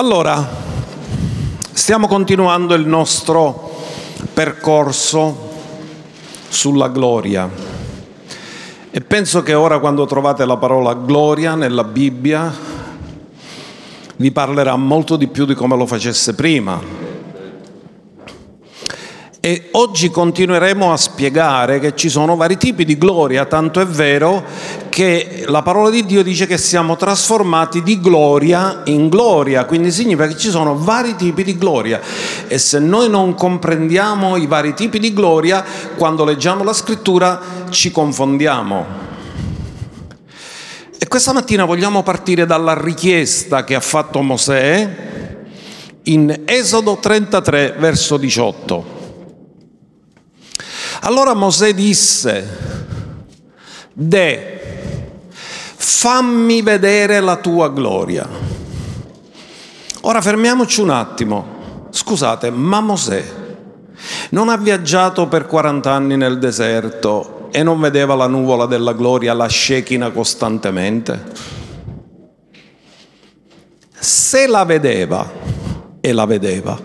Allora, stiamo continuando il nostro percorso sulla gloria. E penso che ora quando trovate la parola gloria nella Bibbia vi parlerà molto di più di come lo facesse prima. E oggi continueremo a spiegare che ci sono vari tipi di gloria, tanto è vero che la parola di Dio dice che siamo trasformati di gloria in gloria, quindi significa che ci sono vari tipi di gloria e se noi non comprendiamo i vari tipi di gloria, quando leggiamo la scrittura ci confondiamo. E questa mattina vogliamo partire dalla richiesta che ha fatto Mosè in Esodo 33 verso 18. Allora Mosè disse, De, fammi vedere la tua gloria. Ora fermiamoci un attimo. Scusate, ma Mosè non ha viaggiato per 40 anni nel deserto e non vedeva la nuvola della gloria, la Shekinah costantemente? Se la vedeva, e la vedeva,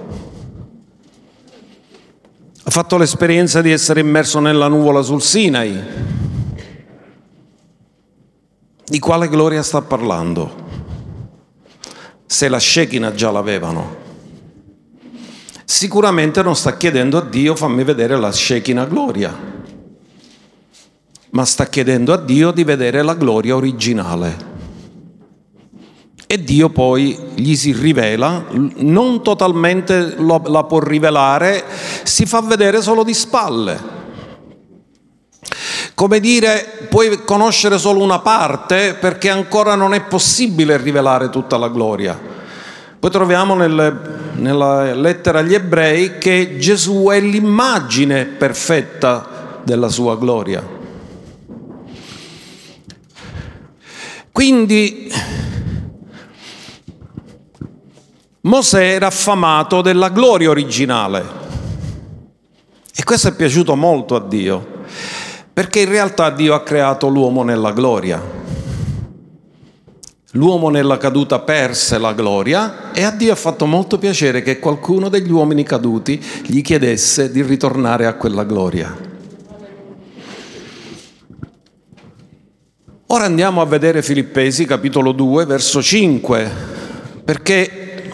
ha fatto l'esperienza di essere immerso nella nuvola sul Sinai. Di quale gloria sta parlando? Se la Shekinah già l'avevano. Sicuramente non sta chiedendo a Dio fammi vedere la Shekinah gloria, ma sta chiedendo a Dio di vedere la gloria originale e Dio poi gli si rivela, non totalmente la può rivelare, si fa vedere solo di spalle. Come dire, puoi conoscere solo una parte perché ancora non è possibile rivelare tutta la gloria. Poi troviamo nelle, nella lettera agli ebrei che Gesù è l'immagine perfetta della sua gloria. Quindi Mosè era affamato della gloria originale e questo è piaciuto molto a Dio, perché in realtà Dio ha creato l'uomo nella gloria. L'uomo nella caduta perse la gloria e a Dio ha fatto molto piacere che qualcuno degli uomini caduti gli chiedesse di ritornare a quella gloria. Ora andiamo a vedere Filippesi capitolo 2 verso 5, perché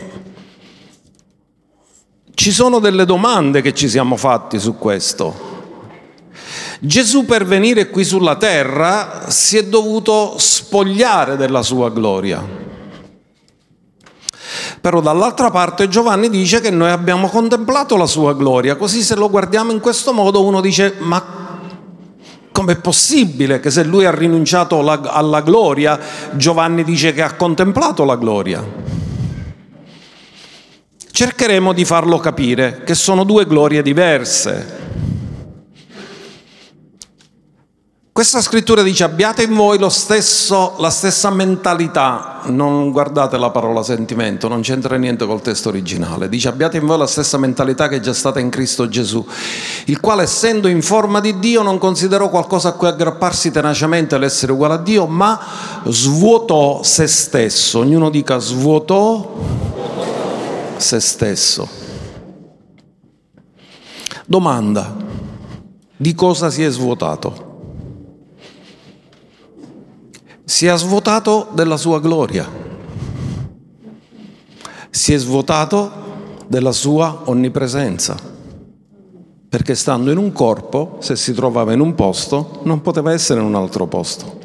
ci sono delle domande che ci siamo fatti su questo. Gesù per venire qui sulla terra si è dovuto spogliare della sua gloria. Però dall'altra parte Giovanni dice che noi abbiamo contemplato la sua gloria, così se lo guardiamo in questo modo uno dice ma com'è possibile che se lui ha rinunciato alla gloria Giovanni dice che ha contemplato la gloria? cercheremo di farlo capire che sono due glorie diverse. Questa scrittura dice abbiate in voi stesso, la stessa mentalità, non guardate la parola sentimento, non c'entra niente col testo originale, dice abbiate in voi la stessa mentalità che è già stata in Cristo Gesù, il quale essendo in forma di Dio non considerò qualcosa a cui aggrapparsi tenacemente l'essere uguale a Dio, ma svuotò se stesso, ognuno dica svuotò se stesso. Domanda, di cosa si è svuotato? Si è svuotato della sua gloria, si è svuotato della sua onnipresenza, perché stando in un corpo, se si trovava in un posto, non poteva essere in un altro posto.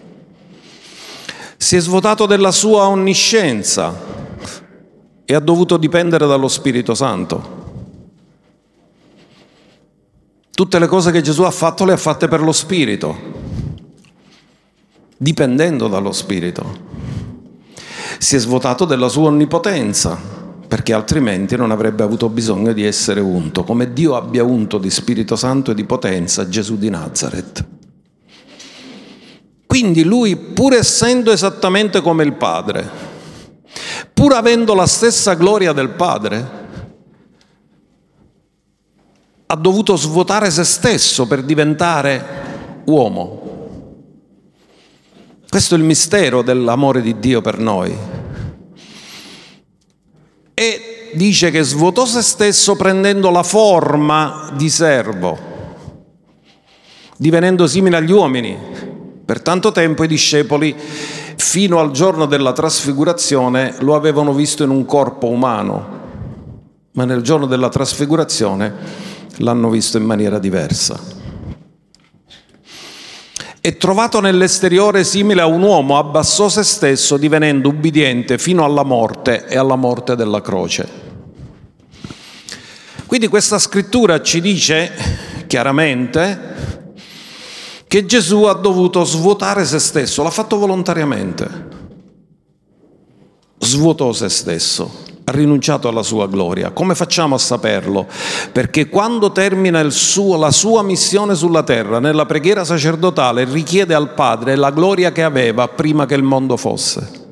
Si è svuotato della sua onniscienza, e ha dovuto dipendere dallo Spirito Santo. Tutte le cose che Gesù ha fatto le ha fatte per lo Spirito, dipendendo dallo Spirito. Si è svuotato della sua onnipotenza, perché altrimenti non avrebbe avuto bisogno di essere unto, come Dio abbia unto di Spirito Santo e di potenza Gesù di Nazareth. Quindi lui, pur essendo esattamente come il Padre, pur avendo la stessa gloria del Padre, ha dovuto svuotare se stesso per diventare uomo. Questo è il mistero dell'amore di Dio per noi. e dice che svuotò se stesso prendendo la forma di servo, divenendo simile agli uomini. Per tanto tempo i discepoli, fino al giorno della trasfigurazione, lo avevano visto in un corpo umano, ma nel giorno della trasfigurazione l'hanno visto in maniera diversa e trovato nell'esteriore simile a un uomo, abbassò se stesso divenendo ubbidiente fino alla morte e alla morte della croce. Quindi questa scrittura ci dice chiaramente che Gesù ha dovuto svuotare se stesso, l'ha fatto volontariamente, svuotò se stesso ha rinunciato alla sua gloria. Come facciamo a saperlo? Perché quando termina suo, la sua missione sulla terra, nella preghiera sacerdotale, richiede al Padre la gloria che aveva prima che il mondo fosse.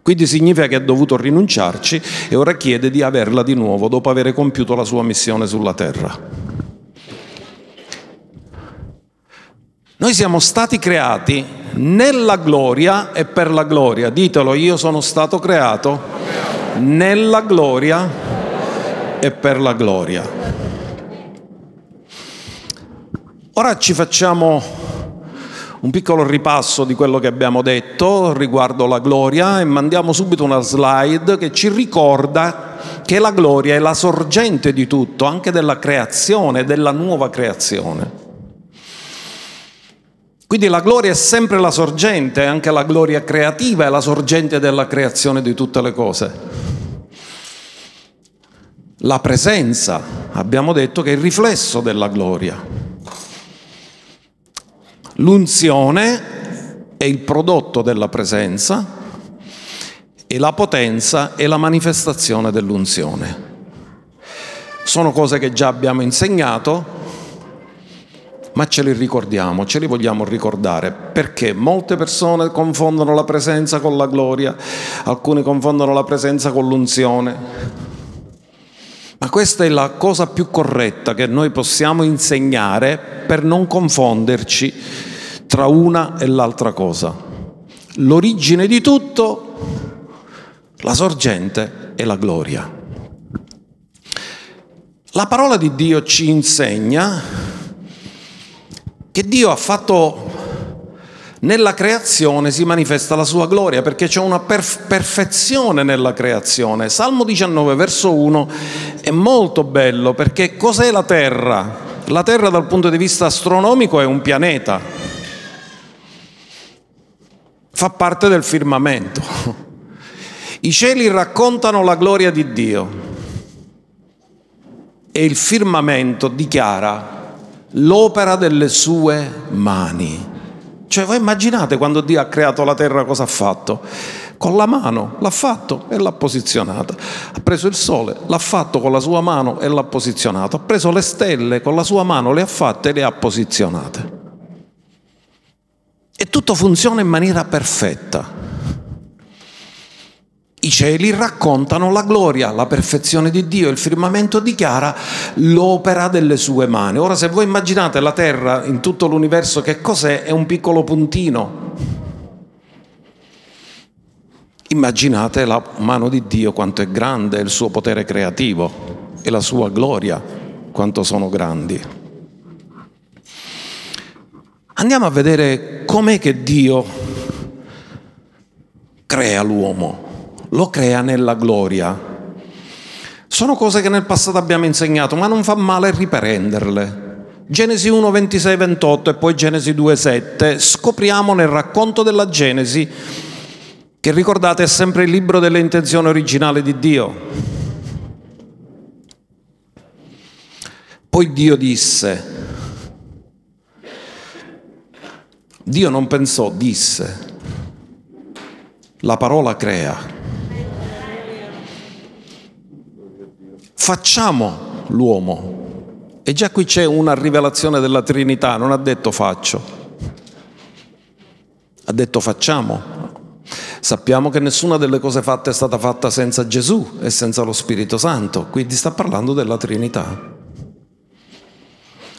Quindi significa che ha dovuto rinunciarci e ora chiede di averla di nuovo dopo aver compiuto la sua missione sulla terra. Noi siamo stati creati nella gloria e per la gloria. Ditelo, io sono stato creato nella gloria e per la gloria. Ora ci facciamo un piccolo ripasso di quello che abbiamo detto riguardo la gloria e mandiamo subito una slide che ci ricorda che la gloria è la sorgente di tutto, anche della creazione, della nuova creazione. Quindi la gloria è sempre la sorgente, anche la gloria creativa è la sorgente della creazione di tutte le cose. La presenza, abbiamo detto che è il riflesso della gloria. L'unzione è il prodotto della presenza e la potenza è la manifestazione dell'unzione. Sono cose che già abbiamo insegnato, ma ce li ricordiamo, ce li vogliamo ricordare, perché molte persone confondono la presenza con la gloria, alcuni confondono la presenza con l'unzione. Ma questa è la cosa più corretta che noi possiamo insegnare per non confonderci tra una e l'altra cosa. L'origine di tutto, la sorgente e la gloria. La parola di Dio ci insegna che Dio ha fatto nella creazione si manifesta la sua gloria perché c'è una perf- perfezione nella creazione. Salmo 19, verso 1 è molto bello perché cos'è la Terra? La Terra dal punto di vista astronomico è un pianeta, fa parte del firmamento. I cieli raccontano la gloria di Dio e il firmamento dichiara l'opera delle sue mani. Cioè voi immaginate quando Dio ha creato la terra cosa ha fatto? Con la mano l'ha fatto e l'ha posizionata. Ha preso il sole, l'ha fatto con la sua mano e l'ha posizionato. Ha preso le stelle, con la sua mano le ha fatte e le ha posizionate. E tutto funziona in maniera perfetta. I cieli raccontano la gloria, la perfezione di Dio, il firmamento dichiara l'opera delle sue mani. Ora se voi immaginate la terra in tutto l'universo che cos'è? È un piccolo puntino. Immaginate la mano di Dio quanto è grande, il suo potere creativo e la sua gloria quanto sono grandi. Andiamo a vedere com'è che Dio crea l'uomo lo crea nella gloria. Sono cose che nel passato abbiamo insegnato, ma non fa male riprenderle. Genesi 1, 26, 28 e poi Genesi 2, 7, scopriamo nel racconto della Genesi, che ricordate è sempre il libro delle intenzioni originali di Dio. Poi Dio disse, Dio non pensò, disse, la parola crea. Facciamo l'uomo. E già qui c'è una rivelazione della Trinità, non ha detto faccio, ha detto facciamo. Sappiamo che nessuna delle cose fatte è stata fatta senza Gesù e senza lo Spirito Santo, quindi sta parlando della Trinità.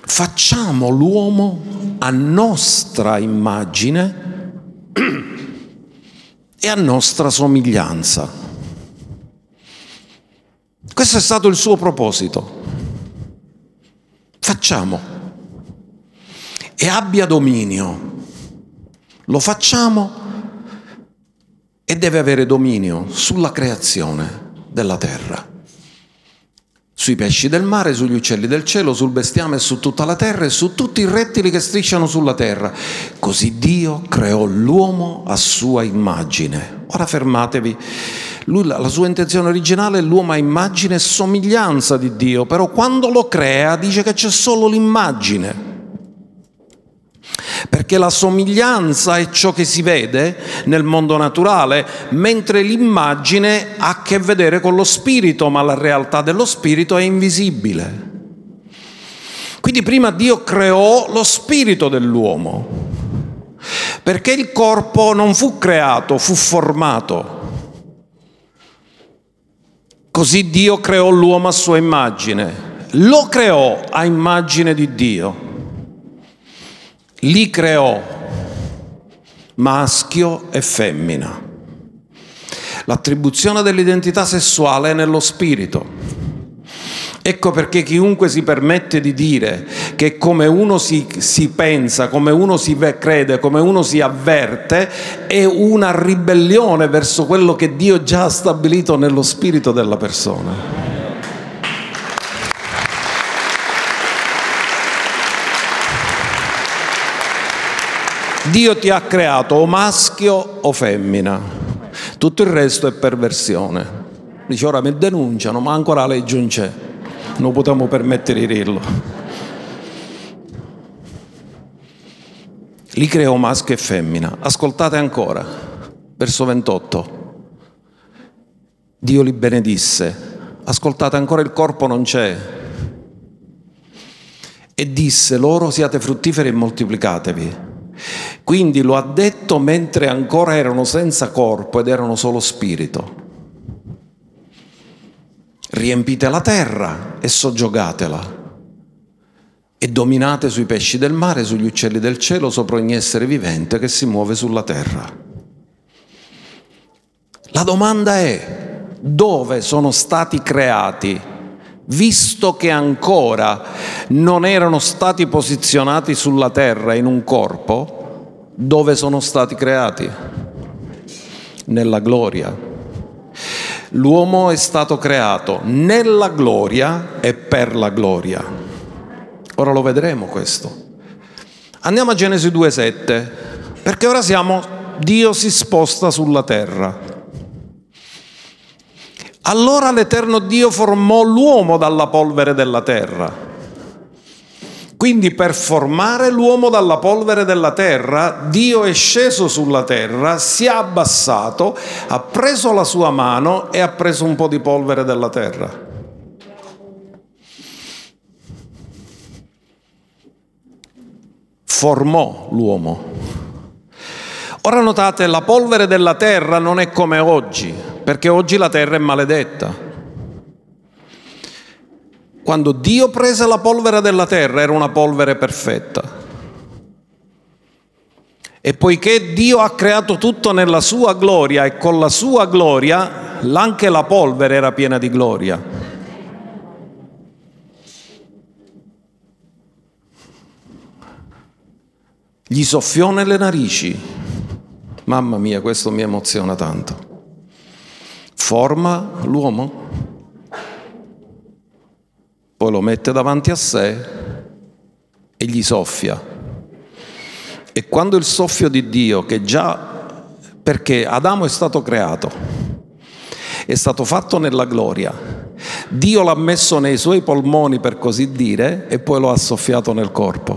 Facciamo l'uomo a nostra immagine e a nostra somiglianza. Questo è stato il suo proposito. Facciamo. E abbia dominio. Lo facciamo e deve avere dominio sulla creazione della terra sui pesci del mare, sugli uccelli del cielo, sul bestiame e su tutta la terra e su tutti i rettili che strisciano sulla terra. Così Dio creò l'uomo a sua immagine. Ora fermatevi. Lui, la sua intenzione originale è l'uomo a immagine e somiglianza di Dio, però quando lo crea dice che c'è solo l'immagine perché la somiglianza è ciò che si vede nel mondo naturale, mentre l'immagine ha a che vedere con lo spirito, ma la realtà dello spirito è invisibile. Quindi prima Dio creò lo spirito dell'uomo, perché il corpo non fu creato, fu formato. Così Dio creò l'uomo a sua immagine, lo creò a immagine di Dio li creò maschio e femmina. L'attribuzione dell'identità sessuale è nello spirito. Ecco perché chiunque si permette di dire che come uno si, si, pensa, come uno si crede, come uno si avverte, è una ribellione verso quello che Dio già ha stabilito nello spirito della persona. Dio ti ha creato o maschio o femmina, tutto il resto è perversione. Dice ora mi denunciano, ma ancora la legge non c'è, non possiamo permettere di dirlo. Li creò maschio e femmina. Ascoltate ancora, verso 28. Dio li benedisse. Ascoltate ancora, il corpo non c'è. E disse loro siate fruttiferi e moltiplicatevi quindi lo ha detto mentre ancora erano senza corpo ed erano solo spirito. Riempite la terra e soggiogatela e dominate sui pesci del mare, sugli uccelli del cielo, sopra ogni essere vivente che si muove sulla terra. La domanda è dove sono stati creati, visto che ancora non erano stati posizionati sulla terra in un corpo? Dove sono stati creati? Nella gloria. L'uomo è stato creato nella gloria e per la gloria. Ora lo vedremo questo. Andiamo a Genesi 2.7, perché ora siamo, Dio si sposta sulla terra. Allora l'Eterno Dio formò l'uomo dalla polvere della terra quindi per formare l'uomo dalla polvere della terra, Dio è sceso sulla terra, si è abbassato, ha preso la sua mano e ha preso un po' di polvere della terra. Formò l'uomo. Ora notate, la polvere della terra non è come oggi, perché oggi la terra è maledetta. Quando Dio prese la polvere della terra era una polvere perfetta. E poiché Dio ha creato tutto nella sua gloria e con la sua gloria, anche la polvere era piena di gloria. Gli soffiò nelle narici. Mamma mia, questo mi emoziona tanto. Forma l'uomo poi lo mette davanti a sé e gli soffia. E quando il soffio di Dio, che già, perché Adamo è stato creato, è stato fatto nella gloria, Dio l'ha messo nei suoi polmoni per così dire e poi lo ha soffiato nel corpo.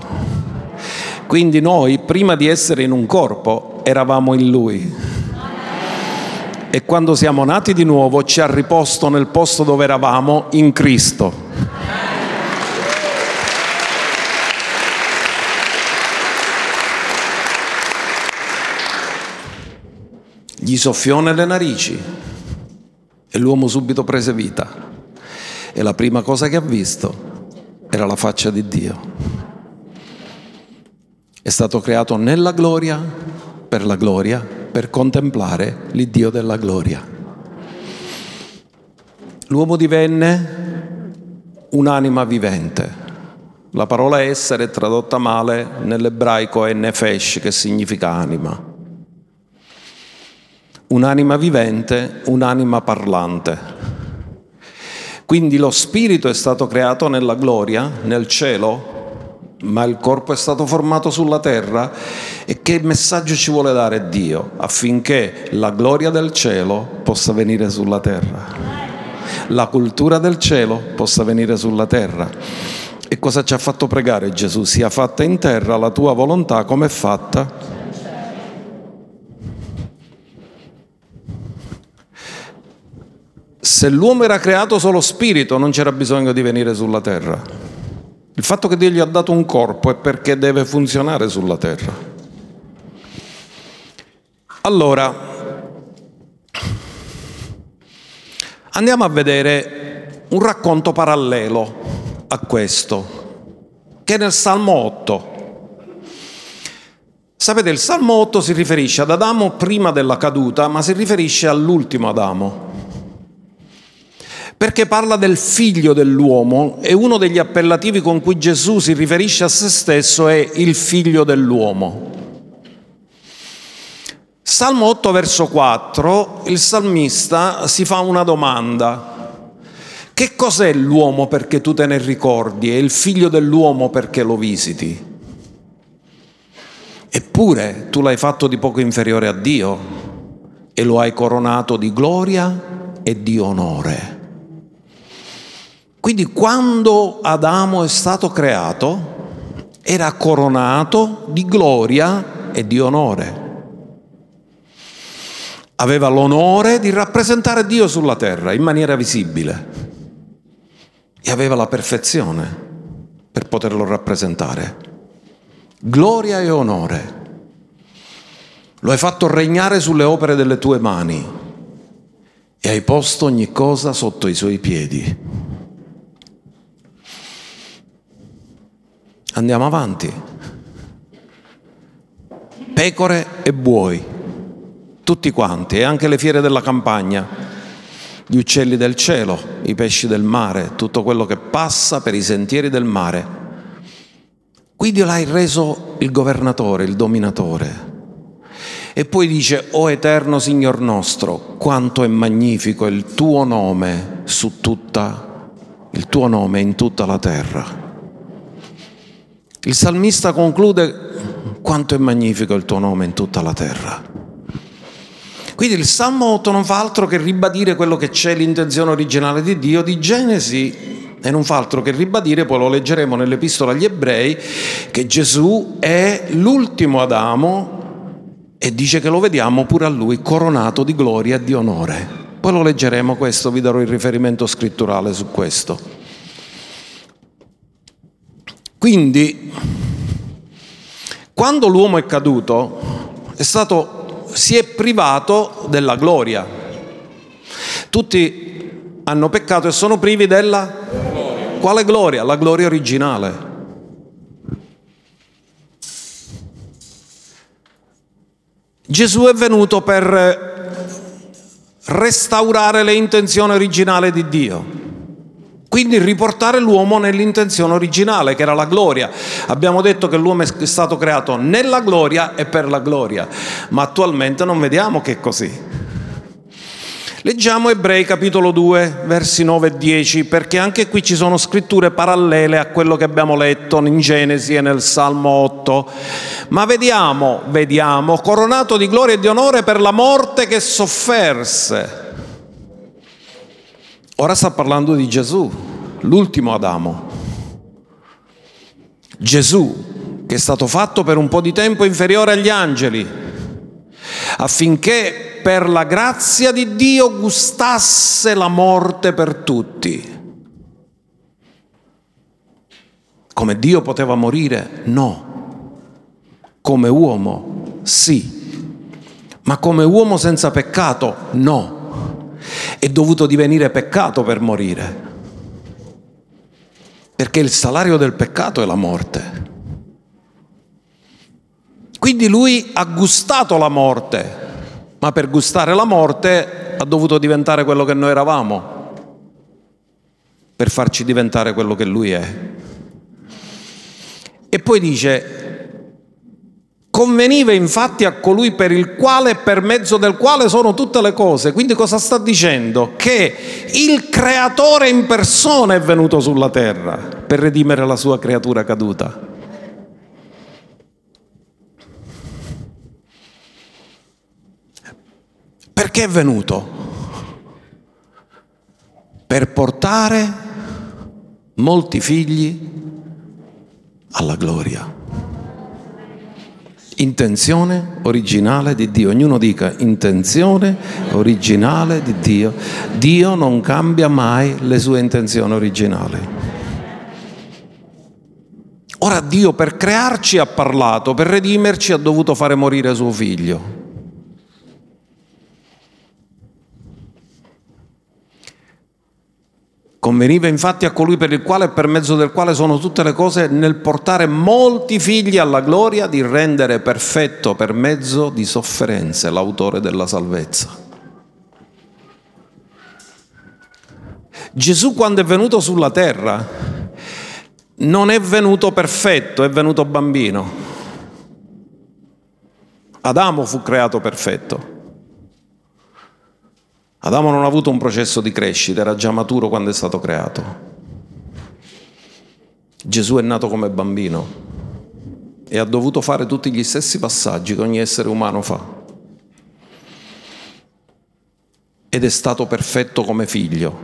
Quindi noi, prima di essere in un corpo, eravamo in Lui. E quando siamo nati di nuovo ci ha riposto nel posto dove eravamo in Cristo. gli soffiò nelle narici e l'uomo subito prese vita. E la prima cosa che ha visto era la faccia di Dio. È stato creato nella gloria, per la gloria, per contemplare l'Iddio della gloria. l'uomo divenne un'anima vivente. La parola essere è tradotta male nell'ebraico è nefesh, che significa anima. Un'anima vivente, un'anima parlante. Quindi lo spirito è stato creato nella gloria, nel cielo, ma il corpo è stato formato sulla terra e che messaggio ci vuole dare Dio affinché la gloria del cielo possa venire sulla terra, la cultura del cielo possa venire sulla terra. E cosa ci ha fatto pregare Gesù? Sia fatta in terra la tua volontà come è fatta Se l'uomo era creato solo spirito non c'era bisogno di venire sulla terra. Il fatto che Dio gli ha dato un corpo è perché deve funzionare sulla terra. Allora, andiamo a vedere un racconto parallelo a questo, che è nel Salmo 8. Sapete, il Salmo 8 si riferisce ad Adamo prima della caduta, ma si riferisce all'ultimo Adamo perché parla del figlio dell'uomo e uno degli appellativi con cui Gesù si riferisce a se stesso è il figlio dell'uomo. Salmo 8 verso 4, il salmista si fa una domanda. Che cos'è l'uomo perché tu te ne ricordi e il figlio dell'uomo perché lo visiti? Eppure tu l'hai fatto di poco inferiore a Dio e lo hai coronato di gloria e di onore. Quindi quando Adamo è stato creato era coronato di gloria e di onore. Aveva l'onore di rappresentare Dio sulla terra in maniera visibile e aveva la perfezione per poterlo rappresentare. Gloria e onore. Lo hai fatto regnare sulle opere delle tue mani e hai posto ogni cosa sotto i suoi piedi. Andiamo avanti. Pecore e buoi, tutti quanti, e anche le fiere della campagna, gli uccelli del cielo, i pesci del mare, tutto quello che passa per i sentieri del mare. Qui Dio l'hai reso il governatore, il dominatore. E poi dice, o eterno Signor nostro, quanto è magnifico il tuo nome su tutta, il tuo nome in tutta la terra. Il salmista conclude quanto è magnifico il tuo nome in tutta la terra. Quindi il Salmo 8 non fa altro che ribadire quello che c'è l'intenzione originale di Dio di Genesi e non fa altro che ribadire, poi lo leggeremo nell'epistola agli ebrei, che Gesù è l'ultimo Adamo e dice che lo vediamo pure a lui coronato di gloria e di onore. Poi lo leggeremo questo, vi darò il riferimento scritturale su questo. Quindi, quando l'uomo è caduto, è stato, si è privato della gloria. Tutti hanno peccato e sono privi della gloria. Quale gloria? La gloria originale. Gesù è venuto per restaurare le intenzioni originali di Dio. Quindi riportare l'uomo nell'intenzione originale, che era la gloria. Abbiamo detto che l'uomo è stato creato nella gloria e per la gloria, ma attualmente non vediamo che è così. Leggiamo Ebrei capitolo 2, versi 9 e 10, perché anche qui ci sono scritture parallele a quello che abbiamo letto in Genesi e nel Salmo 8. Ma vediamo, vediamo, coronato di gloria e di onore per la morte che sofferse Ora sta parlando di Gesù, l'ultimo Adamo. Gesù, che è stato fatto per un po' di tempo inferiore agli angeli, affinché per la grazia di Dio gustasse la morte per tutti. Come Dio poteva morire? No. Come uomo? Sì. Ma come uomo senza peccato? No è dovuto divenire peccato per morire. Perché il salario del peccato è la morte. Quindi lui ha gustato la morte, ma per gustare la morte ha dovuto diventare quello che noi eravamo. per farci diventare quello che lui è. E poi dice, conveniva infatti a colui per il quale e per mezzo del quale sono tutte le cose. Quindi cosa sta dicendo? Che il creatore in persona è venuto sulla terra per redimere la sua creatura caduta. Perché è venuto? Per portare molti figli alla gloria. Intenzione originale di Dio. Ognuno dica intenzione originale di Dio. Dio non cambia mai le sue intenzioni originali. Ora Dio per crearci ha parlato, per redimerci ha dovuto fare morire suo figlio. Conveniva infatti a colui per il quale e per mezzo del quale sono tutte le cose nel portare molti figli alla gloria di rendere perfetto per mezzo di sofferenze l'autore della salvezza. Gesù quando è venuto sulla terra non è venuto perfetto, è venuto bambino. Adamo fu creato perfetto. Adamo non ha avuto un processo di crescita, era già maturo quando è stato creato. Gesù è nato come bambino e ha dovuto fare tutti gli stessi passaggi che ogni essere umano fa. Ed è stato perfetto come figlio.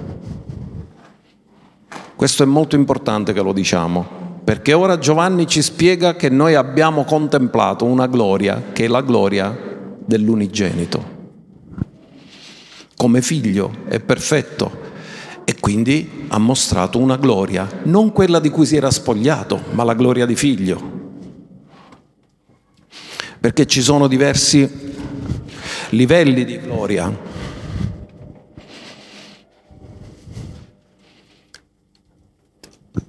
Questo è molto importante che lo diciamo, perché ora Giovanni ci spiega che noi abbiamo contemplato una gloria che è la gloria dell'unigenito come figlio, è perfetto e quindi ha mostrato una gloria, non quella di cui si era spogliato, ma la gloria di figlio. Perché ci sono diversi livelli di gloria.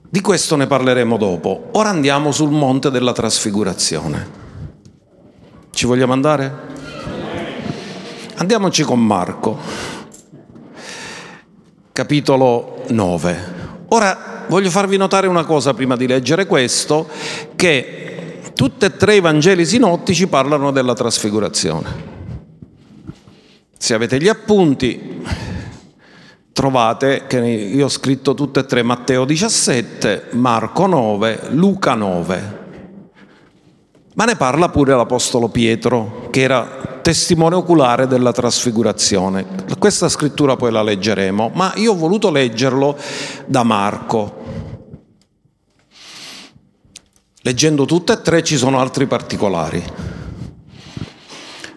Di questo ne parleremo dopo. Ora andiamo sul monte della trasfigurazione. Ci vogliamo andare? Andiamoci con Marco, capitolo 9. Ora voglio farvi notare una cosa prima di leggere questo, che tutti e tre i Vangeli sinottici parlano della trasfigurazione. Se avete gli appunti, trovate che io ho scritto tutte e tre Matteo 17, Marco 9, Luca 9. Ma ne parla pure l'Apostolo Pietro, che era testimone oculare della trasfigurazione. Questa scrittura poi la leggeremo, ma io ho voluto leggerlo da Marco. Leggendo tutte e tre ci sono altri particolari.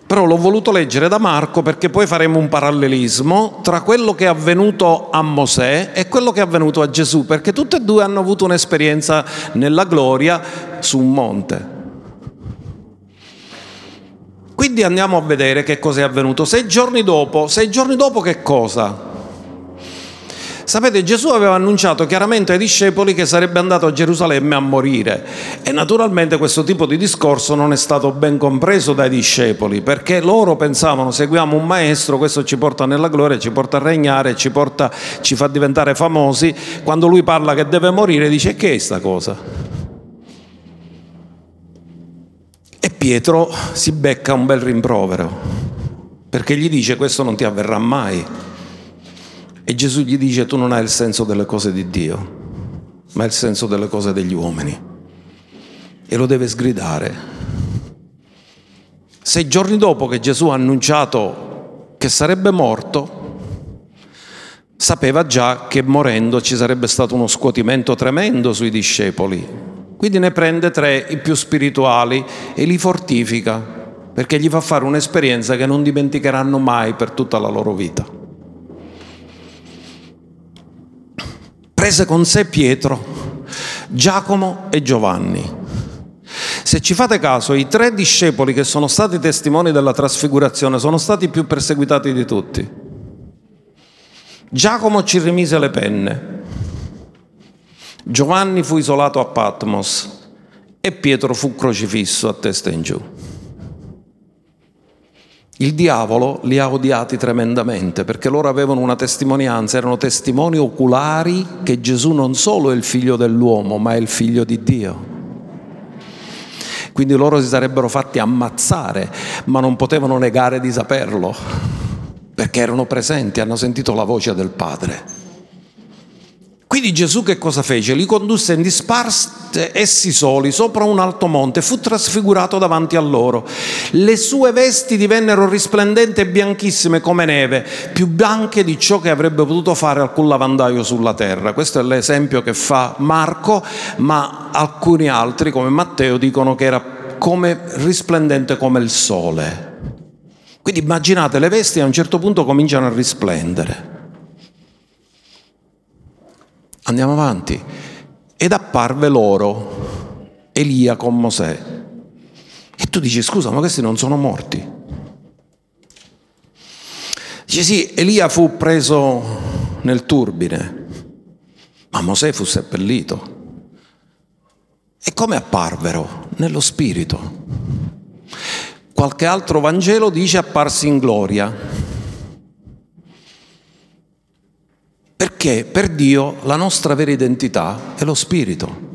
Però l'ho voluto leggere da Marco perché poi faremo un parallelismo tra quello che è avvenuto a Mosè e quello che è avvenuto a Gesù, perché tutte e due hanno avuto un'esperienza nella gloria su un monte. Quindi andiamo a vedere che cosa è avvenuto. Sei giorni dopo, sei giorni dopo che cosa? Sapete, Gesù aveva annunciato chiaramente ai discepoli che sarebbe andato a Gerusalemme a morire e naturalmente questo tipo di discorso non è stato ben compreso dai discepoli perché loro pensavano seguiamo un maestro, questo ci porta nella gloria, ci porta a regnare, ci, porta, ci fa diventare famosi. Quando lui parla che deve morire dice che è sta cosa? E Pietro si becca un bel rimprovero, perché gli dice questo non ti avverrà mai. E Gesù gli dice tu non hai il senso delle cose di Dio, ma il senso delle cose degli uomini. E lo deve sgridare. Sei giorni dopo che Gesù ha annunciato che sarebbe morto, sapeva già che morendo ci sarebbe stato uno scuotimento tremendo sui discepoli, quindi ne prende tre, i più spirituali, e li fortifica, perché gli fa fare un'esperienza che non dimenticheranno mai per tutta la loro vita. Prese con sé Pietro, Giacomo e Giovanni. Se ci fate caso, i tre discepoli che sono stati testimoni della trasfigurazione sono stati i più perseguitati di tutti. Giacomo ci rimise le penne, Giovanni fu isolato a Patmos e Pietro fu crocifisso a testa in giù. Il diavolo li ha odiati tremendamente perché loro avevano una testimonianza, erano testimoni oculari che Gesù non solo è il figlio dell'uomo, ma è il figlio di Dio. Quindi loro si sarebbero fatti ammazzare, ma non potevano negare di saperlo, perché erano presenti, hanno sentito la voce del Padre. Quindi Gesù che cosa fece? Li condusse in disparte essi soli sopra un alto monte, fu trasfigurato davanti a loro. Le sue vesti divennero risplendenti e bianchissime come neve, più bianche di ciò che avrebbe potuto fare alcun lavandaio sulla terra. Questo è l'esempio che fa Marco, ma alcuni altri come Matteo dicono che era come risplendente come il sole. Quindi immaginate le vesti a un certo punto cominciano a risplendere. Andiamo avanti. Ed apparve loro Elia con Mosè. E tu dici, scusa, ma questi non sono morti? Dice sì, Elia fu preso nel turbine, ma Mosè fu seppellito. E come apparvero? Nello spirito. Qualche altro Vangelo dice apparsi in gloria. Perché per Dio la nostra vera identità è lo spirito.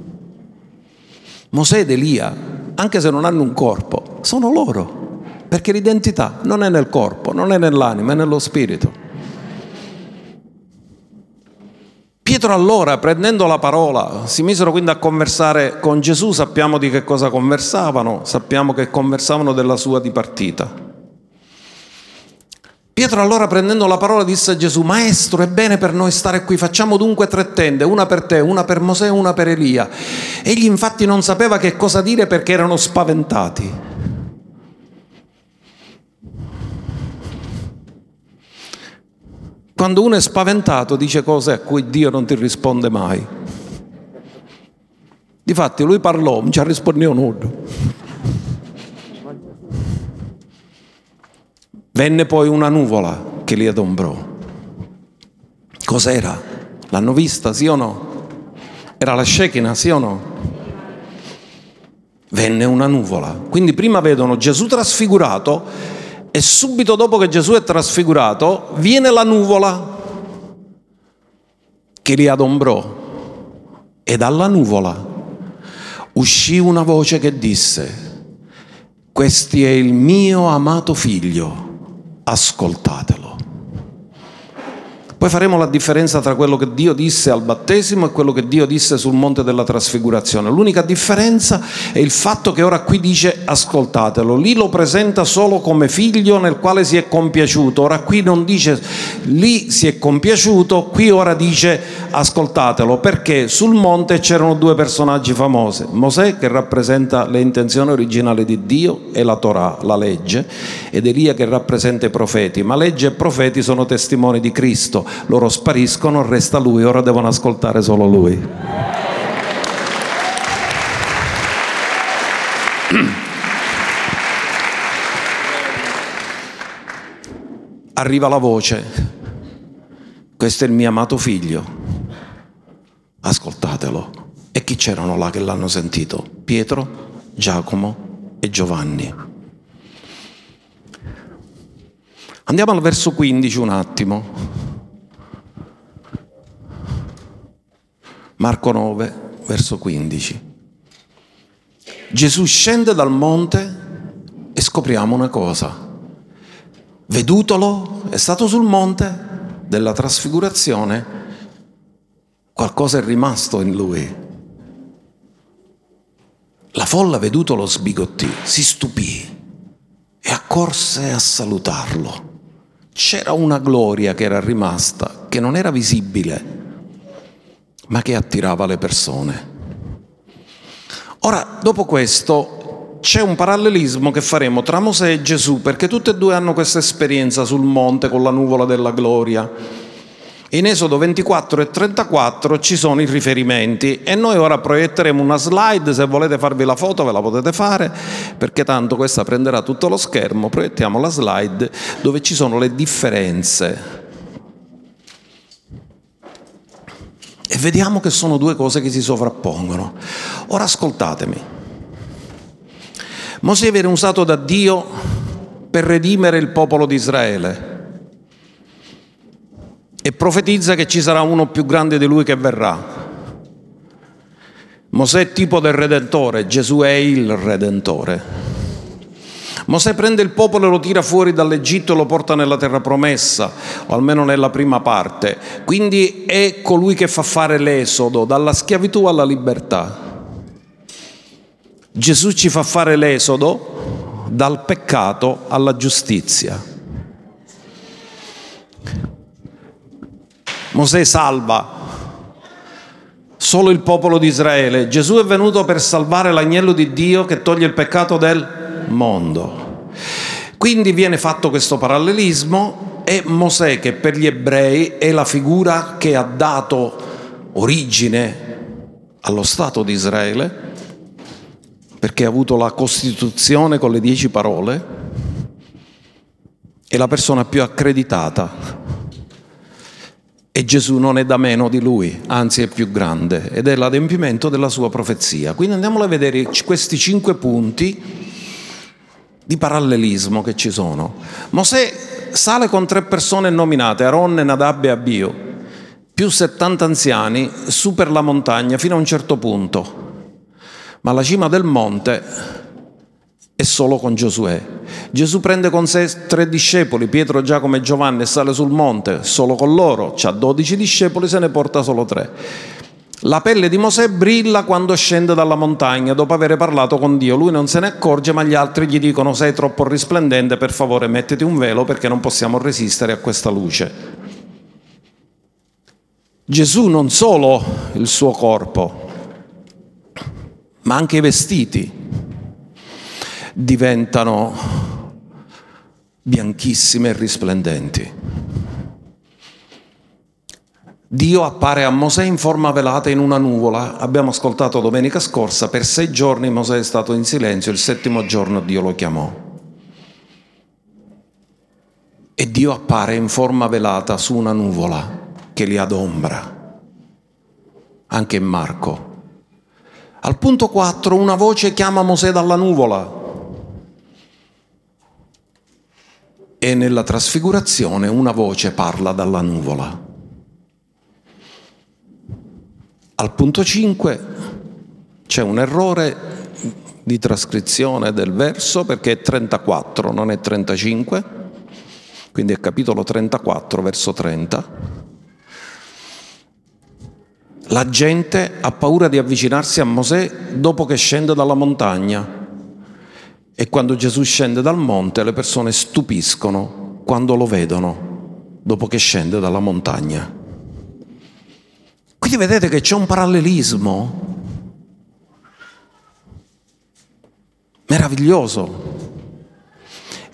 Mosè ed Elia, anche se non hanno un corpo, sono loro, perché l'identità non è nel corpo, non è nell'anima, è nello spirito. Pietro allora, prendendo la parola, si misero quindi a conversare con Gesù, sappiamo di che cosa conversavano, sappiamo che conversavano della sua dipartita. Pietro allora prendendo la parola disse a Gesù, Maestro, è bene per noi stare qui, facciamo dunque tre tende, una per te, una per Mosè e una per Elia. Egli infatti non sapeva che cosa dire perché erano spaventati. Quando uno è spaventato dice cose a cui Dio non ti risponde mai. Difatti lui parlò, non ci risposto nulla. Venne poi una nuvola che li adombrò. Cos'era? L'hanno vista, sì o no? Era la Shekinah, sì o no? Venne una nuvola. Quindi prima vedono Gesù trasfigurato e subito dopo che Gesù è trasfigurato viene la nuvola che li adombrò. E dalla nuvola uscì una voce che disse, questi è il mio amato figlio ascoltatelo. Poi faremo la differenza tra quello che Dio disse al battesimo e quello che Dio disse sul monte della trasfigurazione. L'unica differenza è il fatto che ora qui dice ascoltatelo, lì lo presenta solo come figlio nel quale si è compiaciuto, ora qui non dice lì si è compiaciuto, qui ora dice ascoltatelo, perché sul monte c'erano due personaggi famosi, Mosè che rappresenta le intenzioni originali di Dio e la Torah, la legge, ed Elia che rappresenta i profeti, ma legge e profeti sono testimoni di Cristo loro spariscono, resta lui, ora devono ascoltare solo lui. Arriva la voce, questo è il mio amato figlio, ascoltatelo. E chi c'erano là che l'hanno sentito? Pietro, Giacomo e Giovanni. Andiamo al verso 15 un attimo. Marco 9, verso 15. Gesù scende dal monte e scopriamo una cosa. Vedutolo, è stato sul monte della trasfigurazione, qualcosa è rimasto in lui. La folla vedutolo sbigottì, si stupì e accorse a salutarlo. C'era una gloria che era rimasta, che non era visibile, ma che attirava le persone. Ora, dopo questo, c'è un parallelismo che faremo tra Mosè e Gesù, perché tutti e due hanno questa esperienza sul monte con la nuvola della gloria. In Esodo 24 e 34 ci sono i riferimenti e noi ora proietteremo una slide, se volete farvi la foto ve la potete fare, perché tanto questa prenderà tutto lo schermo, proiettiamo la slide dove ci sono le differenze E vediamo che sono due cose che si sovrappongono. Ora ascoltatemi. Mosè viene usato da Dio per redimere il popolo di Israele. E profetizza che ci sarà uno più grande di lui che verrà. Mosè è tipo del Redentore, Gesù è il Redentore. Mosè prende il popolo e lo tira fuori dall'Egitto e lo porta nella terra promessa, o almeno nella prima parte. Quindi è colui che fa fare l'esodo dalla schiavitù alla libertà. Gesù ci fa fare l'esodo dal peccato alla giustizia. Mosè salva solo il popolo di Israele. Gesù è venuto per salvare l'agnello di Dio che toglie il peccato del mondo. Quindi viene fatto questo parallelismo e Mosè che per gli ebrei è la figura che ha dato origine allo Stato di Israele, perché ha avuto la Costituzione con le dieci parole, è la persona più accreditata e Gesù non è da meno di lui, anzi è più grande ed è l'adempimento della sua profezia. Quindi andiamolo a vedere questi cinque punti di parallelismo che ci sono. Mosè sale con tre persone nominate, Aronne, Nadab e Abio, più 70 anziani, su per la montagna fino a un certo punto. Ma alla cima del monte è solo con Giosuè. Gesù prende con sé tre discepoli, Pietro, Giacomo e Giovanni, e sale sul monte solo con loro, ha dodici discepoli, se ne porta solo tre. La pelle di Mosè brilla quando scende dalla montagna dopo aver parlato con Dio. Lui non se ne accorge, ma gli altri gli dicono sei troppo risplendente, per favore mettiti un velo perché non possiamo resistere a questa luce. Gesù non solo il suo corpo, ma anche i vestiti diventano bianchissime e risplendenti. Dio appare a Mosè in forma velata in una nuvola. Abbiamo ascoltato domenica scorsa, per sei giorni Mosè è stato in silenzio, il settimo giorno Dio lo chiamò. E Dio appare in forma velata su una nuvola che li adombra, anche in Marco. Al punto 4 una voce chiama Mosè dalla nuvola. e nella trasfigurazione una voce parla dalla nuvola. Al punto 5 c'è un errore di trascrizione del verso perché è 34, non è 35, quindi è capitolo 34, verso 30. La gente ha paura di avvicinarsi a Mosè dopo che scende dalla montagna e quando Gesù scende dal monte le persone stupiscono quando lo vedono dopo che scende dalla montagna. Quindi vedete che c'è un parallelismo meraviglioso.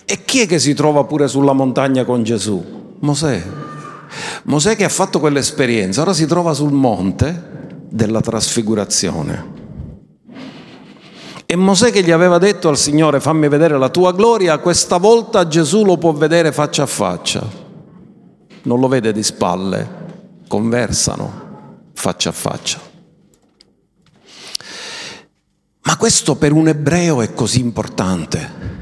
E chi è che si trova pure sulla montagna con Gesù? Mosè. Mosè che ha fatto quell'esperienza, ora si trova sul monte della trasfigurazione. E Mosè che gli aveva detto al Signore fammi vedere la tua gloria, questa volta Gesù lo può vedere faccia a faccia. Non lo vede di spalle, conversano faccia a faccia. Ma questo per un ebreo è così importante,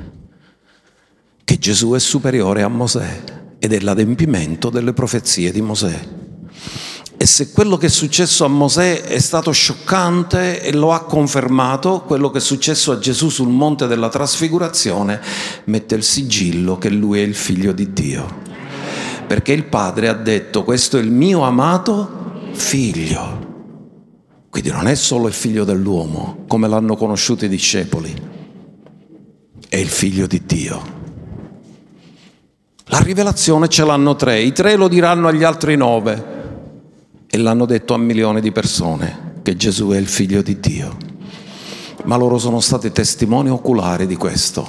che Gesù è superiore a Mosè ed è l'adempimento delle profezie di Mosè. E se quello che è successo a Mosè è stato scioccante e lo ha confermato, quello che è successo a Gesù sul monte della trasfigurazione mette il sigillo che lui è il figlio di Dio. Perché il padre ha detto questo è il mio amato figlio. Quindi non è solo il figlio dell'uomo, come l'hanno conosciuto i discepoli, è il figlio di Dio. La rivelazione ce l'hanno tre, i tre lo diranno agli altri nove e l'hanno detto a milioni di persone che Gesù è il figlio di Dio. Ma loro sono stati testimoni oculari di questo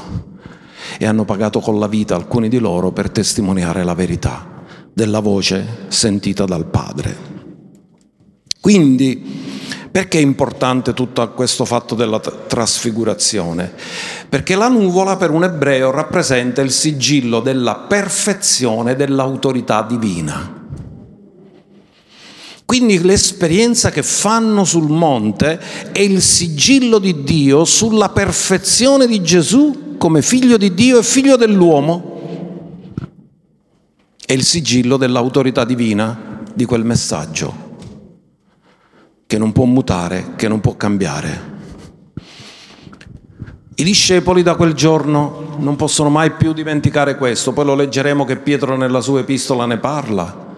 e hanno pagato con la vita alcuni di loro per testimoniare la verità della voce sentita dal Padre. Quindi, perché è importante tutto questo fatto della trasfigurazione? Perché la nuvola per un ebreo rappresenta il sigillo della perfezione dell'autorità divina. Quindi l'esperienza che fanno sul monte è il sigillo di Dio sulla perfezione di Gesù come figlio di Dio e figlio dell'uomo è il sigillo dell'autorità divina di quel messaggio che non può mutare, che non può cambiare. I discepoli da quel giorno non possono mai più dimenticare questo, poi lo leggeremo che Pietro nella sua epistola ne parla,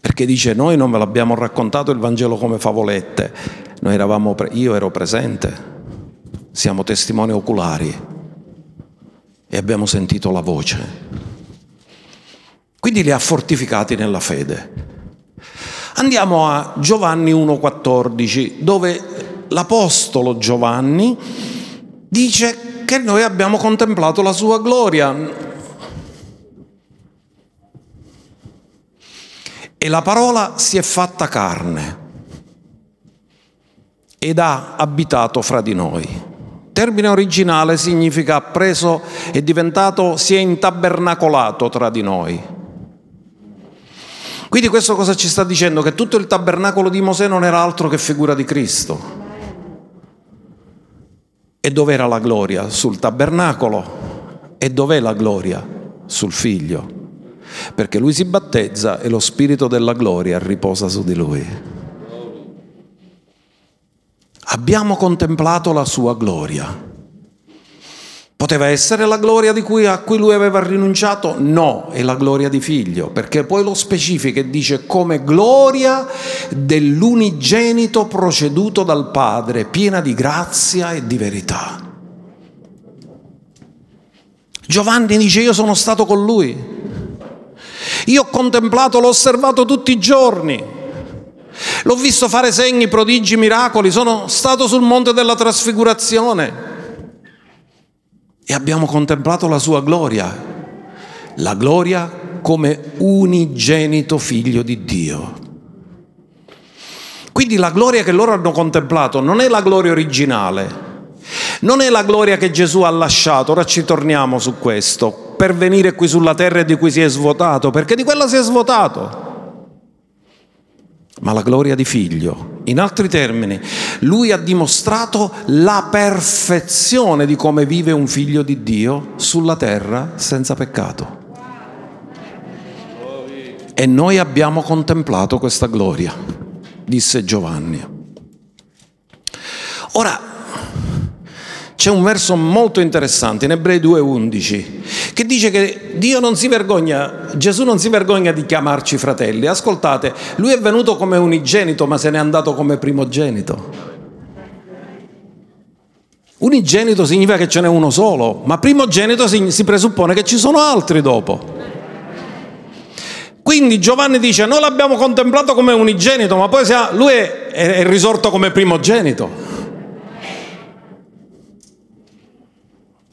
perché dice noi non ve l'abbiamo raccontato il Vangelo come favolette, noi eravamo, io ero presente, siamo testimoni oculari e abbiamo sentito la voce. Quindi li ha fortificati nella fede. Andiamo a Giovanni 1,14, dove l'Apostolo Giovanni dice che noi abbiamo contemplato la sua gloria. E la parola si è fatta carne ed ha abitato fra di noi. Termine originale significa preso, è diventato, si è intabernacolato tra di noi. Quindi questo cosa ci sta dicendo? Che tutto il tabernacolo di Mosè non era altro che figura di Cristo. E dov'era la gloria? Sul tabernacolo. E dov'è la gloria? Sul figlio. Perché lui si battezza e lo spirito della gloria riposa su di lui. Abbiamo contemplato la sua gloria. Poteva essere la gloria cui, a cui lui aveva rinunciato? No, è la gloria di figlio, perché poi lo specifica e dice come gloria dell'unigenito proceduto dal Padre, piena di grazia e di verità. Giovanni dice io sono stato con lui, io ho contemplato, l'ho osservato tutti i giorni, l'ho visto fare segni, prodigi, miracoli, sono stato sul monte della trasfigurazione e abbiamo contemplato la sua gloria, la gloria come unigenito figlio di Dio. Quindi la gloria che loro hanno contemplato non è la gloria originale, non è la gloria che Gesù ha lasciato, ora ci torniamo su questo, per venire qui sulla terra di cui si è svuotato, perché di quella si è svuotato ma la gloria di figlio. In altri termini, lui ha dimostrato la perfezione di come vive un figlio di Dio sulla terra senza peccato. E noi abbiamo contemplato questa gloria, disse Giovanni. Ora, c'è un verso molto interessante in Ebrei 2.11 che dice che Dio non si vergogna, Gesù non si vergogna di chiamarci fratelli. Ascoltate, lui è venuto come unigenito ma se n'è andato come primogenito. Unigenito significa che ce n'è uno solo, ma primogenito si presuppone che ci sono altri dopo. Quindi Giovanni dice, noi l'abbiamo contemplato come unigenito, ma poi lui è risorto come primogenito.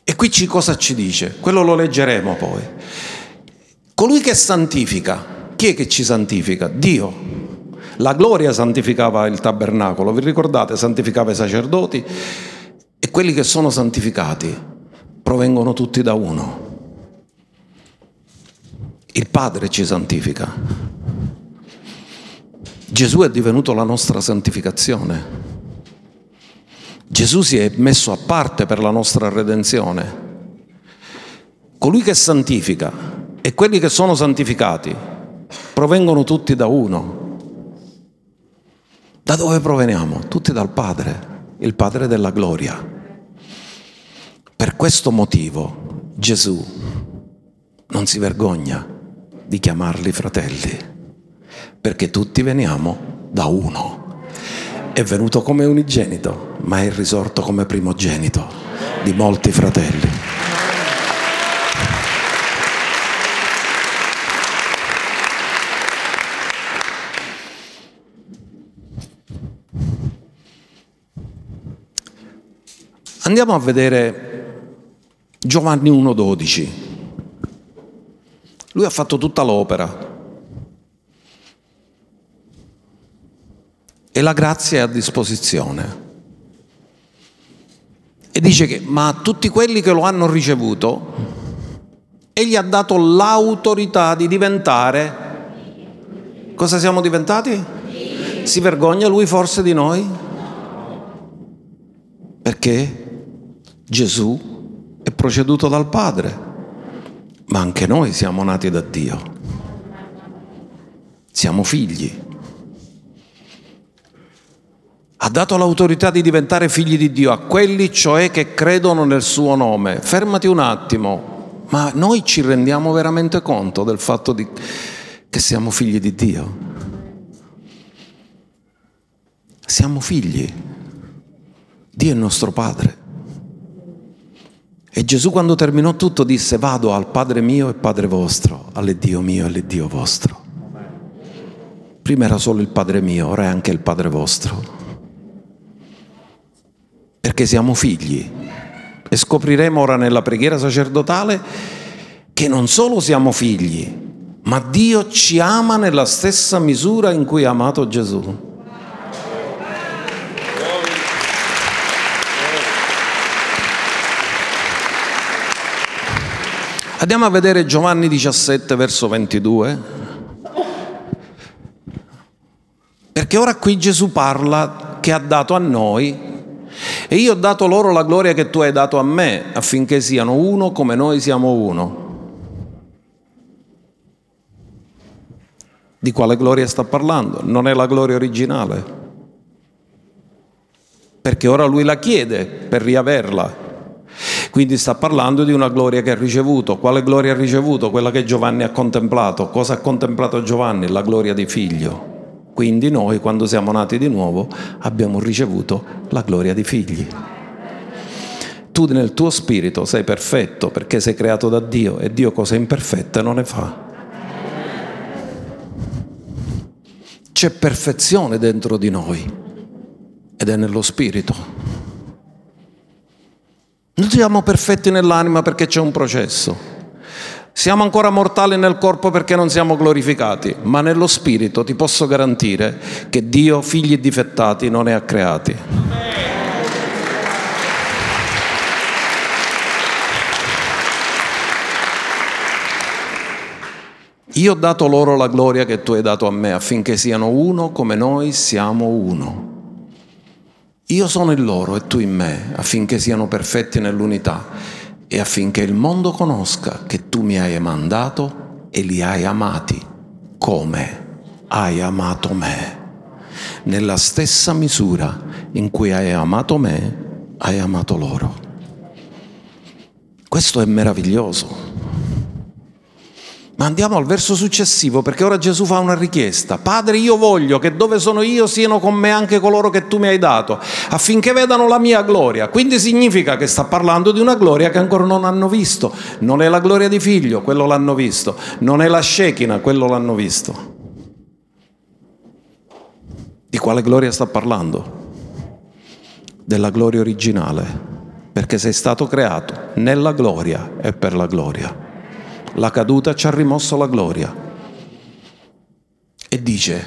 E qui ci, cosa ci dice? Quello lo leggeremo poi. Colui che santifica, chi è che ci santifica? Dio. La gloria santificava il tabernacolo, vi ricordate? Santificava i sacerdoti quelli che sono santificati provengono tutti da uno. Il Padre ci santifica. Gesù è divenuto la nostra santificazione. Gesù si è messo a parte per la nostra redenzione. Colui che santifica e quelli che sono santificati provengono tutti da uno. Da dove proveniamo? Tutti dal Padre, il Padre della gloria. Per questo motivo Gesù non si vergogna di chiamarli fratelli, perché tutti veniamo da uno. È venuto come unigenito, ma è risorto come primogenito di molti fratelli. Andiamo a vedere Giovanni 1.12. Lui ha fatto tutta l'opera, e la grazia è a disposizione. E dice che, ma a tutti quelli che lo hanno ricevuto, egli ha dato l'autorità di diventare, cosa siamo diventati? Si vergogna lui forse di noi? Perché? Gesù è proceduto dal Padre, ma anche noi siamo nati da Dio. Siamo figli. Ha dato l'autorità di diventare figli di Dio a quelli cioè che credono nel suo nome. Fermati un attimo, ma noi ci rendiamo veramente conto del fatto di, che siamo figli di Dio? Siamo figli. Dio è il nostro Padre. E Gesù quando terminò tutto disse vado al Padre mio e Padre vostro, all'Iddio mio e all'Iddio vostro. Prima era solo il Padre mio, ora è anche il Padre vostro perché siamo figli. E scopriremo ora nella preghiera sacerdotale che non solo siamo figli, ma Dio ci ama nella stessa misura in cui ha amato Gesù. Andiamo a vedere Giovanni 17 verso 22. Perché ora qui Gesù parla che ha dato a noi e io ho dato loro la gloria che tu hai dato a me, affinché siano uno come noi siamo uno. Di quale gloria sta parlando? Non è la gloria originale. Perché ora lui la chiede per riaverla. Quindi sta parlando di una gloria che ha ricevuto. Quale gloria ha ricevuto? Quella che Giovanni ha contemplato. Cosa ha contemplato Giovanni? La gloria di figlio. Quindi noi, quando siamo nati di nuovo, abbiamo ricevuto la gloria di figli. Tu nel tuo spirito sei perfetto perché sei creato da Dio e Dio cose imperfette non ne fa. C'è perfezione dentro di noi ed è nello spirito. Non siamo perfetti nell'anima perché c'è un processo. Siamo ancora mortali nel corpo perché non siamo glorificati, ma nello spirito ti posso garantire che Dio figli difettati non ne ha creati. Io ho dato loro la gloria che tu hai dato a me affinché siano uno come noi siamo uno. Io sono in loro e tu in me affinché siano perfetti nell'unità e affinché il mondo conosca che tu mi hai mandato e li hai amati come hai amato me. Nella stessa misura in cui hai amato me, hai amato loro. Questo è meraviglioso. Ma andiamo al verso successivo perché ora Gesù fa una richiesta. Padre, io voglio che dove sono io siano con me anche coloro che tu mi hai dato, affinché vedano la mia gloria. Quindi significa che sta parlando di una gloria che ancora non hanno visto. Non è la gloria di figlio, quello l'hanno visto. Non è la Shekinah, quello l'hanno visto. Di quale gloria sta parlando? Della gloria originale, perché sei stato creato nella gloria e per la gloria la caduta ci ha rimosso la gloria. E dice,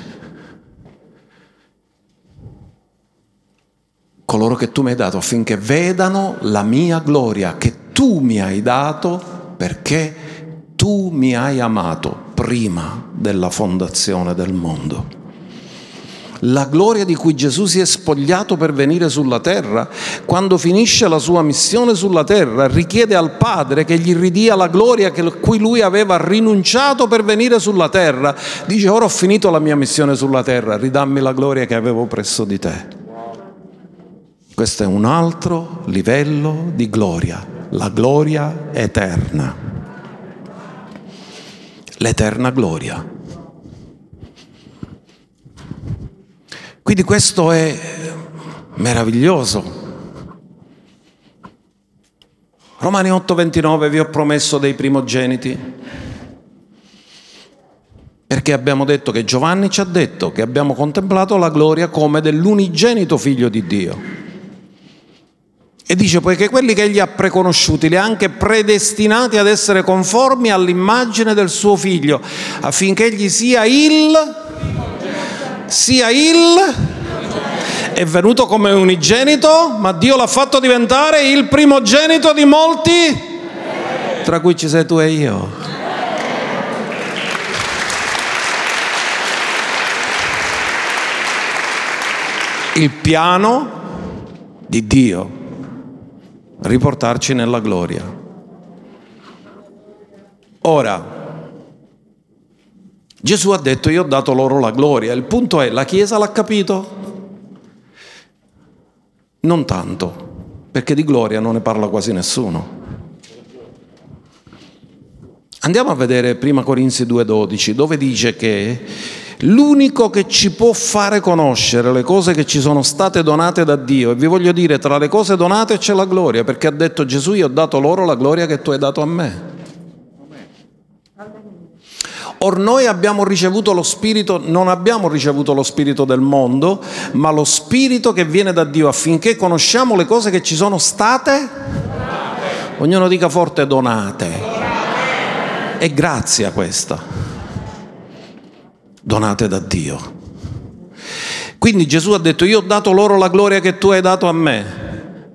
coloro che tu mi hai dato affinché vedano la mia gloria che tu mi hai dato perché tu mi hai amato prima della fondazione del mondo la gloria di cui Gesù si è spogliato per venire sulla terra, quando finisce la sua missione sulla terra, richiede al Padre che gli ridia la gloria a cui lui aveva rinunciato per venire sulla terra. Dice, ora ho finito la mia missione sulla terra, ridammi la gloria che avevo presso di te. Questo è un altro livello di gloria, la gloria eterna. L'eterna gloria. Quindi questo è meraviglioso. Romani 8:29 vi ho promesso dei primogeniti. Perché abbiamo detto che Giovanni ci ha detto che abbiamo contemplato la gloria come dell'unigenito figlio di Dio. E dice poiché quelli che egli ha preconosciuti li ha anche predestinati ad essere conformi all'immagine del suo figlio, affinché egli sia il sia il è venuto come unigenito, ma Dio l'ha fatto diventare il primogenito di molti, tra cui ci sei tu e io. Il piano di Dio riportarci nella gloria. Ora, Gesù ha detto io ho dato loro la gloria. Il punto è, la Chiesa l'ha capito? Non tanto, perché di gloria non ne parla quasi nessuno. Andiamo a vedere prima Corinzi 2,12, dove dice che l'unico che ci può fare conoscere le cose che ci sono state donate da Dio, e vi voglio dire, tra le cose donate c'è la gloria, perché ha detto Gesù, io ho dato loro la gloria che tu hai dato a me. Or noi abbiamo ricevuto lo Spirito, non abbiamo ricevuto lo Spirito del mondo, ma lo Spirito che viene da Dio affinché conosciamo le cose che ci sono state, ognuno dica forte, donate. È grazia questa, donate da Dio. Quindi Gesù ha detto, io ho dato loro la gloria che tu hai dato a me.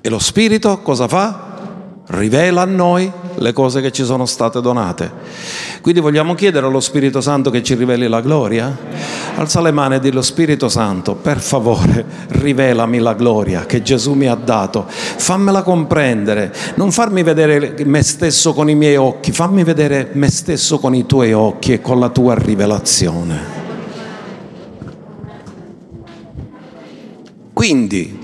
E lo Spirito cosa fa? Rivela a noi le cose che ci sono state donate. Quindi vogliamo chiedere allo Spirito Santo che ci riveli la gloria? Alza le mani e dillo Spirito Santo, per favore, rivelami la gloria che Gesù mi ha dato. Fammela comprendere, non farmi vedere me stesso con i miei occhi, fammi vedere me stesso con i tuoi occhi e con la tua rivelazione. Quindi,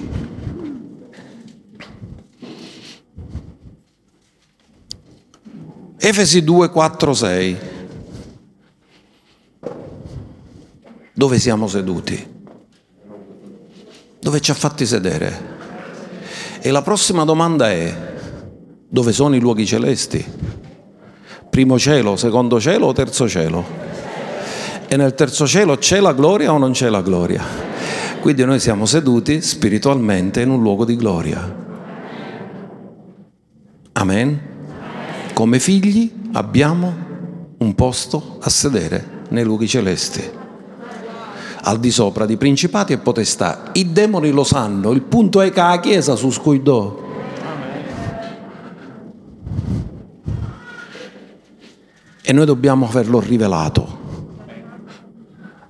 Efesi 2, 4, 6. Dove siamo seduti? Dove ci ha fatti sedere? E la prossima domanda è, dove sono i luoghi celesti? Primo cielo, secondo cielo o terzo cielo? E nel terzo cielo c'è la gloria o non c'è la gloria? Quindi noi siamo seduti spiritualmente in un luogo di gloria. Amen. Come figli abbiamo un posto a sedere nei luoghi celesti, al di sopra di principati e potestà. I demoni lo sanno, il punto è che la Chiesa su scuidò. E noi dobbiamo averlo rivelato.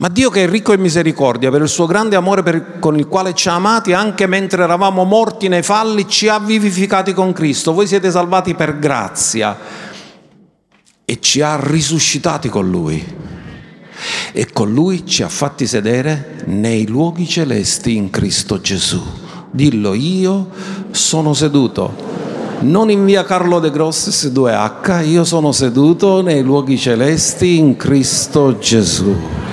Ma Dio che è ricco in misericordia, per il suo grande amore per, con il quale ci ha amati, anche mentre eravamo morti nei falli, ci ha vivificati con Cristo. Voi siete salvati per grazia e ci ha risuscitati con Lui. E con Lui ci ha fatti sedere nei luoghi celesti in Cristo Gesù. Dillo, io sono seduto non in via Carlo de Grosses 2H, io sono seduto nei luoghi celesti in Cristo Gesù.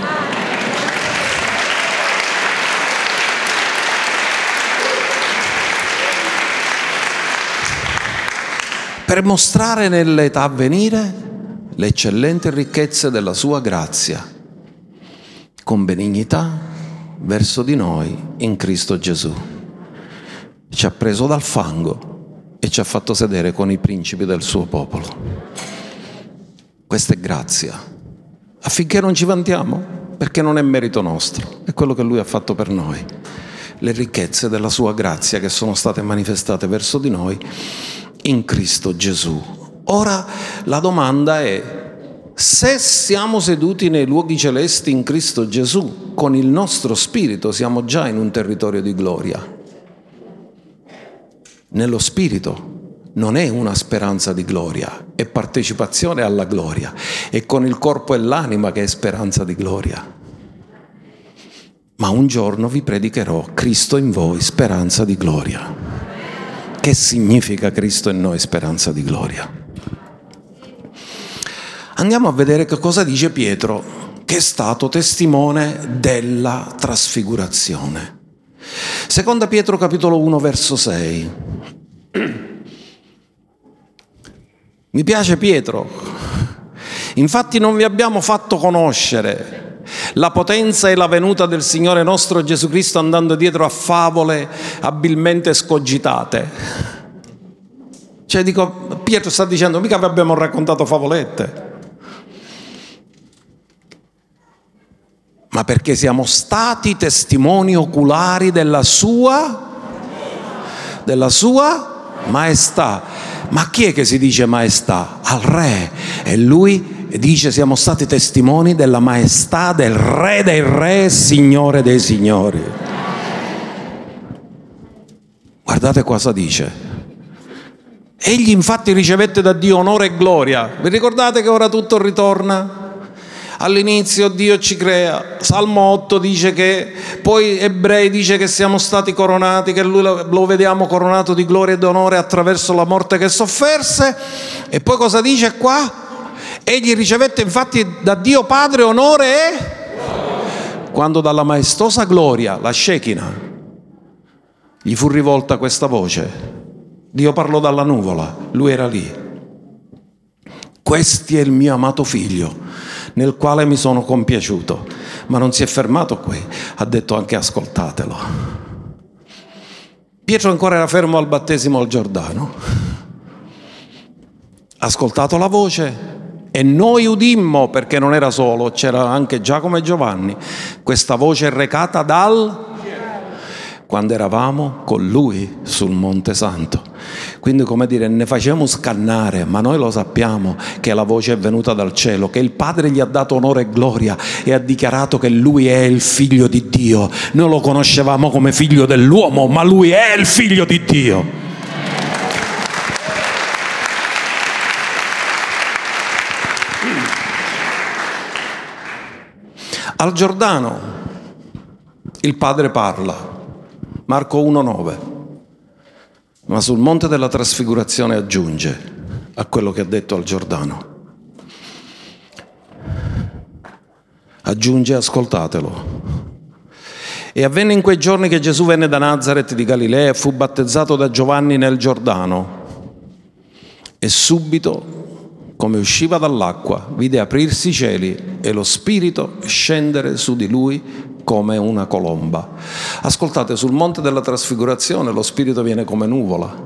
Per mostrare nell'età a venire le eccellenti ricchezze della sua grazia, con benignità verso di noi in Cristo Gesù. Ci ha preso dal fango e ci ha fatto sedere con i principi del suo popolo. Questa è grazia, affinché non ci vantiamo, perché non è merito nostro, è quello che Lui ha fatto per noi. Le ricchezze della sua grazia che sono state manifestate verso di noi in Cristo Gesù. Ora la domanda è, se siamo seduti nei luoghi celesti in Cristo Gesù, con il nostro spirito siamo già in un territorio di gloria. Nello spirito non è una speranza di gloria, è partecipazione alla gloria. È con il corpo e l'anima che è speranza di gloria. Ma un giorno vi predicherò Cristo in voi, speranza di gloria. Che significa Cristo in noi, speranza di gloria? Andiamo a vedere che cosa dice Pietro, che è stato testimone della trasfigurazione. Seconda Pietro capitolo 1 verso 6. Mi piace Pietro. Infatti non vi abbiamo fatto conoscere la potenza e la venuta del Signore nostro Gesù Cristo andando dietro a favole abilmente scogitate. Cioè dico, Pietro sta dicendo, mica vi abbiamo raccontato favolette. Ma perché siamo stati testimoni oculari della sua, della sua maestà. Ma chi è che si dice maestà? Al re. E lui dice siamo stati testimoni della maestà del Re dei Re, Signore dei Signori. Guardate cosa dice. Egli infatti ricevette da Dio onore e gloria. Vi ricordate che ora tutto ritorna? All'inizio Dio ci crea, Salmo 8 dice che, poi Ebrei dice che siamo stati coronati, che lui lo vediamo coronato di gloria ed onore attraverso la morte che sofferse. E poi cosa dice qua? Egli ricevette infatti da Dio Padre onore e quando dalla maestosa gloria, la Shekinah, gli fu rivolta questa voce. Dio parlò dalla nuvola, lui era lì. Questo è il mio amato figlio, nel quale mi sono compiaciuto. Ma non si è fermato qui, ha detto anche ascoltatelo. Pietro ancora era fermo al battesimo al Giordano. Ha ascoltato la voce e noi udimmo, perché non era solo, c'era anche Giacomo e Giovanni, questa voce recata dal quando eravamo con lui sul Monte Santo. Quindi come dire, ne facciamo scannare, ma noi lo sappiamo che la voce è venuta dal cielo, che il Padre gli ha dato onore e gloria e ha dichiarato che lui è il figlio di Dio. Noi lo conoscevamo come figlio dell'uomo, ma lui è il figlio di Dio. Al Giordano il Padre parla Marco 1,9. Ma sul monte della trasfigurazione aggiunge a quello che ha detto al Giordano. Aggiunge, ascoltatelo. E avvenne in quei giorni che Gesù venne da Nazareth di Galilea e fu battezzato da Giovanni nel Giordano. E subito, come usciva dall'acqua, vide aprirsi i cieli e lo Spirito scendere su di lui come una colomba. Ascoltate, sul monte della trasfigurazione lo Spirito viene come nuvola,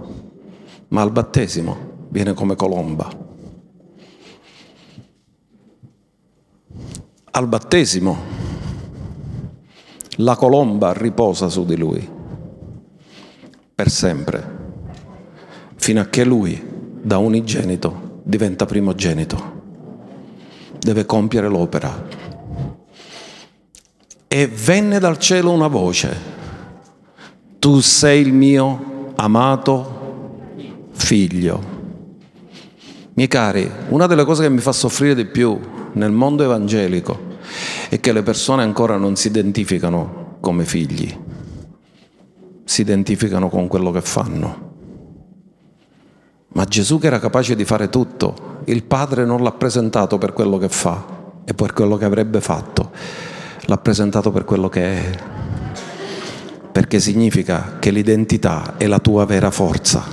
ma al battesimo viene come colomba. Al battesimo la colomba riposa su di lui per sempre, fino a che lui, da unigenito, diventa primogenito. Deve compiere l'opera e venne dal cielo una voce, tu sei il mio amato figlio. Miei cari, una delle cose che mi fa soffrire di più nel mondo evangelico è che le persone ancora non si identificano come figli, si identificano con quello che fanno. Ma Gesù che era capace di fare tutto, il Padre non l'ha presentato per quello che fa e per quello che avrebbe fatto l'ha presentato per quello che è, perché significa che l'identità è la tua vera forza.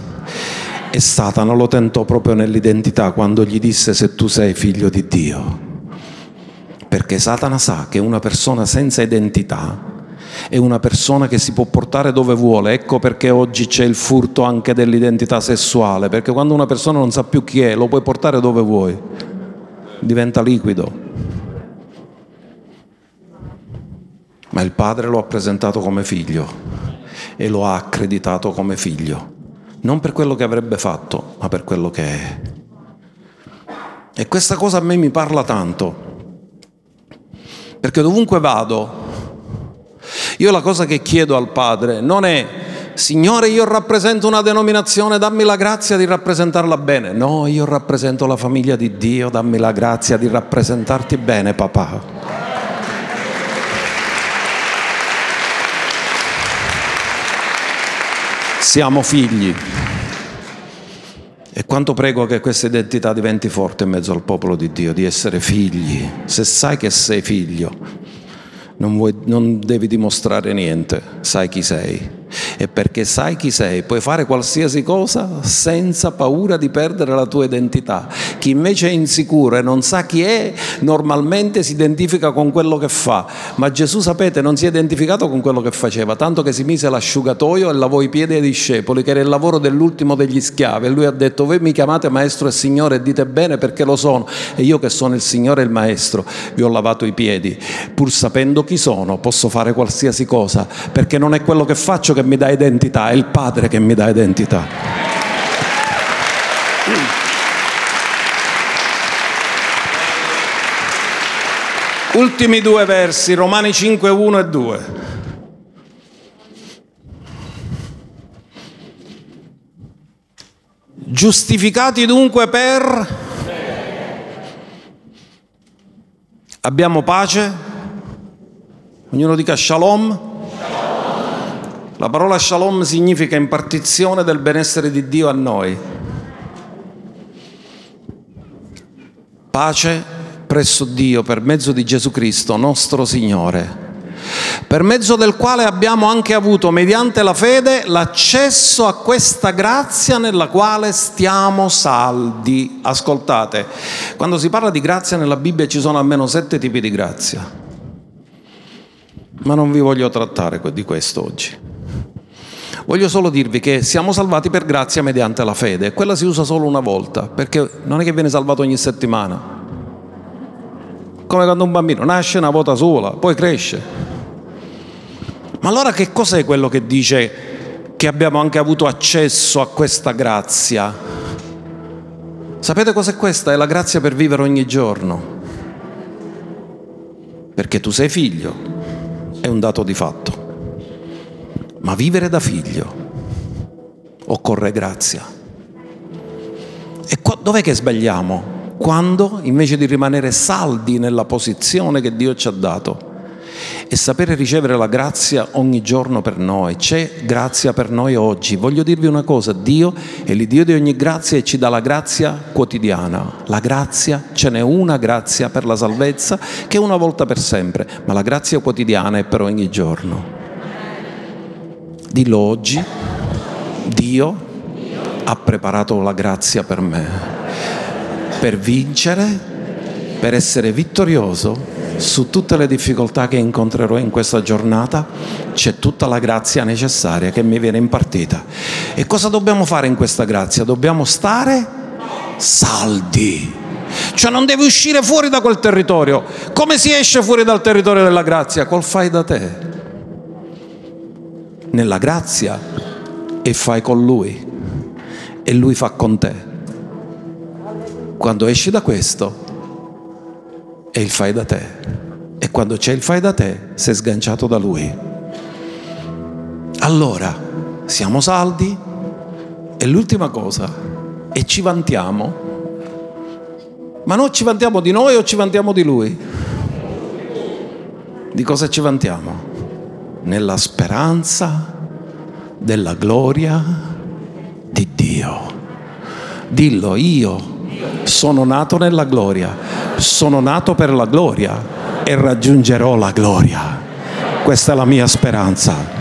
E Satana lo tentò proprio nell'identità quando gli disse se tu sei figlio di Dio. Perché Satana sa che una persona senza identità è una persona che si può portare dove vuole. Ecco perché oggi c'è il furto anche dell'identità sessuale, perché quando una persona non sa più chi è, lo puoi portare dove vuoi. Diventa liquido. ma il padre lo ha presentato come figlio e lo ha accreditato come figlio, non per quello che avrebbe fatto, ma per quello che è. E questa cosa a me mi parla tanto, perché dovunque vado, io la cosa che chiedo al Padre non è Signore, io rappresento una denominazione, dammi la grazia di rappresentarla bene. No, io rappresento la famiglia di Dio, dammi la grazia di rappresentarti bene, papà. siamo figli. E quanto prego che questa identità diventi forte in mezzo al popolo di Dio, di essere figli. Se sai che sei figlio, non, vuoi, non devi dimostrare niente, sai chi sei e perché sai chi sei, puoi fare qualsiasi cosa senza paura di perdere la tua identità. Chi invece è insicuro e non sa chi è, normalmente si identifica con quello che fa, ma Gesù sapete non si è identificato con quello che faceva, tanto che si mise l'asciugatoio e lavò i piedi ai discepoli, che era il lavoro dell'ultimo degli schiavi, e lui ha detto voi mi chiamate maestro e signore e dite bene perché lo sono, e io che sono il signore e il maestro vi ho lavato i piedi, pur sapendo chi sono posso fare qualsiasi cosa, perché non è quello che faccio che mi dà identità, è il Padre che mi dà identità. Ultimi due versi, Romani 5, 1 e 2. Giustificati dunque per... Abbiamo pace? Ognuno dica shalom. La parola shalom significa impartizione del benessere di Dio a noi. Pace presso Dio per mezzo di Gesù Cristo, nostro Signore per mezzo del quale abbiamo anche avuto, mediante la fede, l'accesso a questa grazia nella quale stiamo saldi. Ascoltate, quando si parla di grazia nella Bibbia ci sono almeno sette tipi di grazia, ma non vi voglio trattare di questo oggi. Voglio solo dirvi che siamo salvati per grazia mediante la fede quella si usa solo una volta, perché non è che viene salvato ogni settimana. Come quando un bambino nasce una volta sola, poi cresce. Ma allora che cos'è quello che dice che abbiamo anche avuto accesso a questa grazia? Sapete cos'è questa? È la grazia per vivere ogni giorno. Perché tu sei figlio, è un dato di fatto. Ma vivere da figlio occorre grazia. E qua, dov'è che sbagliamo? Quando invece di rimanere saldi nella posizione che Dio ci ha dato e sapere ricevere la grazia ogni giorno per noi, c'è grazia per noi oggi. Voglio dirvi una cosa, Dio è l'Iddio di ogni grazia e ci dà la grazia quotidiana. La grazia, ce n'è una grazia per la salvezza che è una volta per sempre, ma la grazia quotidiana è per ogni giorno. Dillo oggi, Dio ha preparato la grazia per me, per vincere, per essere vittorioso su tutte le difficoltà che incontrerò in questa giornata, c'è tutta la grazia necessaria che mi viene impartita. E cosa dobbiamo fare in questa grazia? Dobbiamo stare saldi. Cioè non devi uscire fuori da quel territorio. Come si esce fuori dal territorio della grazia? Col fai da te nella grazia e fai con Lui e Lui fa con te. Quando esci da questo è il fai da te e quando c'è il fai da te sei sganciato da Lui. Allora siamo saldi e l'ultima cosa e ci vantiamo. Ma non ci vantiamo di noi o ci vantiamo di Lui? Di cosa ci vantiamo? Nella speranza della gloria di Dio. Dillo, io sono nato nella gloria, sono nato per la gloria e raggiungerò la gloria. Questa è la mia speranza.